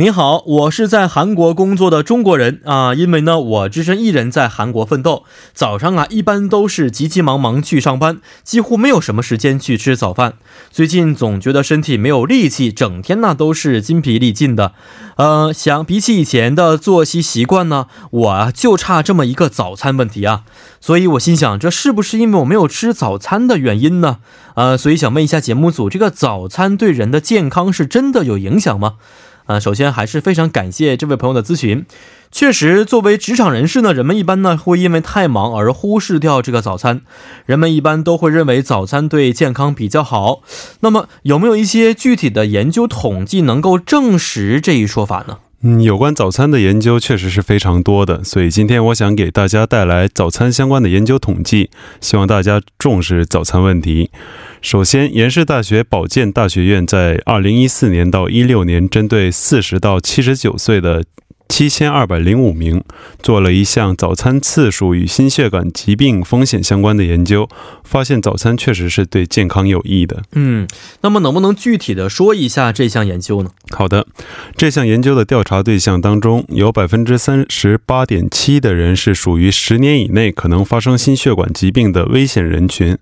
你好，我是在韩国工作的中国人啊，因为呢，我只身一人在韩国奋斗，早上啊一般都是急急忙忙去上班，几乎没有什么时间去吃早饭。最近总觉得身体没有力气，整天呢都是筋疲力尽的。呃，想比起以前的作息习惯呢，我啊就差这么一个早餐问题啊，所以我心想，这是不是因为我没有吃早餐的原因呢？呃，所以想问一下节目组，这个早餐对人的健康是真的有影响吗？啊，首先还是非常感谢这位朋友的咨询。确实，作为职场人士呢，人们一般呢会因为太忙而忽视掉这个早餐。人们一般都会认为早餐对健康比较好。那么，有没有一些具体的研究统计能够证实这一说法呢？嗯，有关早餐的研究确实是非常多的，所以今天我想给大家带来早餐相关的研究统计，希望大家重视早餐问题。首先，延世大学保健大学院在二零一四年到一六年，针对四十到七十九岁的。七千二百零五名做了一项早餐次数与心血管疾病风险相关的研究，发现早餐确实是对健康有益的。嗯，那么能不能具体的说一下这项研究呢？好的，这项研究的调查对象当中，有百分之三十八点七的人是属于十年以内可能发生心血管疾病的危险人群。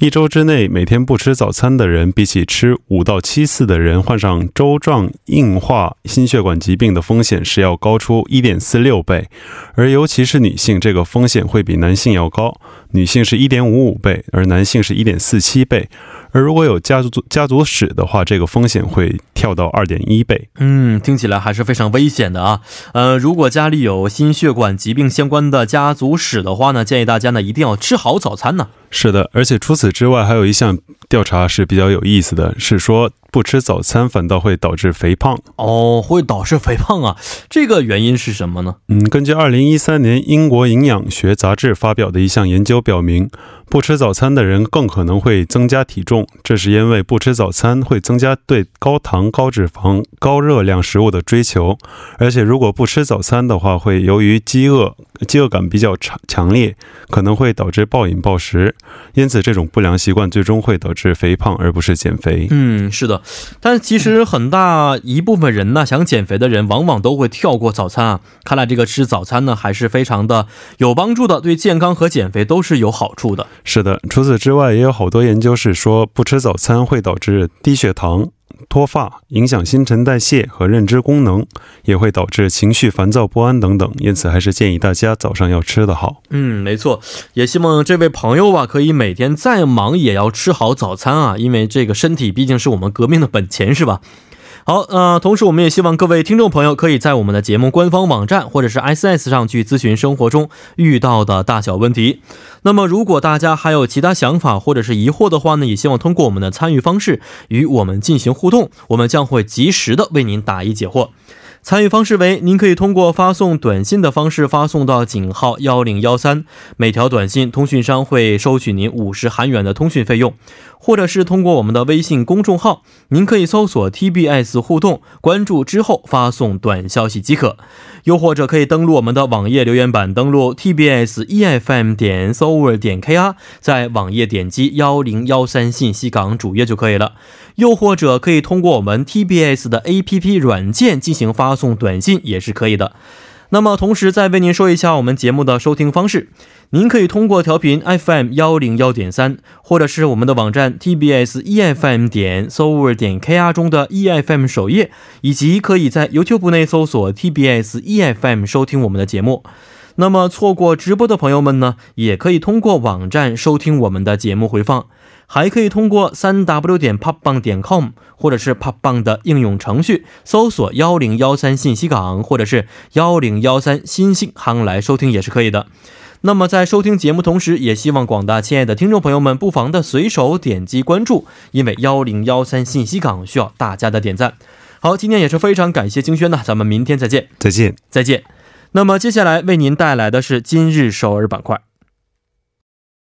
一周之内每天不吃早餐的人，比起吃五到七次的人，患上周状硬化心血管疾病的风险是要。高出一点四六倍，而尤其是女性，这个风险会比男性要高。女性是一点五五倍，而男性是一点四七倍。而如果有家族家族史的话，这个风险会跳到二点一倍。嗯，听起来还是非常危险的啊。呃，如果家里有心血管疾病相关的家族史的话呢，建议大家呢一定要吃好早餐呢。是的，而且除此之外，还有一项调查是比较有意思的，是说。不吃早餐反倒会导致肥胖哦，会导致肥胖啊？这个原因是什么呢？嗯，根据二零一三年英国营养学杂志发表的一项研究表明，不吃早餐的人更可能会增加体重。这是因为不吃早餐会增加对高糖、高脂肪、高热量食物的追求，而且如果不吃早餐的话，会由于饥饿、饥饿感比较强强烈，可能会导致暴饮暴食。因此，这种不良习惯最终会导致肥胖，而不是减肥。嗯，是的。但其实很大一部分人呢，想减肥的人往往都会跳过早餐啊。看来这个吃早餐呢，还是非常的有帮助的，对健康和减肥都是有好处的。是的，除此之外，也有好多研究是说，不吃早餐会导致低血糖。脱发影响新陈代谢和认知功能，也会导致情绪烦躁不安等等。因此，还是建议大家早上要吃的好。嗯，没错。也希望这位朋友啊，可以每天再忙也要吃好早餐啊，因为这个身体毕竟是我们革命的本钱，是吧？好，呃，同时我们也希望各位听众朋友可以在我们的节目官方网站或者是 S S 上去咨询生活中遇到的大小问题。那么，如果大家还有其他想法或者是疑惑的话呢，也希望通过我们的参与方式与我们进行互动，我们将会及时的为您答疑解惑。参与方式为：您可以通过发送短信的方式发送到井号幺零幺三，每条短信通讯商会收取您五十韩元的通讯费用；或者是通过我们的微信公众号，您可以搜索 TBS 互动，关注之后发送短消息即可；又或者可以登录我们的网页留言板，登录 TBS EFM 点 s o v e r 点 KR，在网页点击幺零幺三信息港主页就可以了。又或者可以通过我们 TBS 的 APP 软件进行发送短信也是可以的。那么同时再为您说一下我们节目的收听方式，您可以通过调频 FM 幺零幺点三，或者是我们的网站 TBS EFM 点 s o v e r 点 KR 中的 EFM 首页，以及可以在 YouTube 内搜索 TBS EFM 收听我们的节目。那么错过直播的朋友们呢，也可以通过网站收听我们的节目回放。还可以通过三 w 点 popbang 点 com 或者是 popbang 的应用程序搜索幺零幺三信息港或者是幺零幺三新星行来收听也是可以的。那么在收听节目同时，也希望广大亲爱的听众朋友们不妨的随手点击关注，因为幺零幺三信息港需要大家的点赞。好，今天也是非常感谢金轩呢，咱们明天再见，再见，再见。那么接下来为您带来的是今日首尔板块。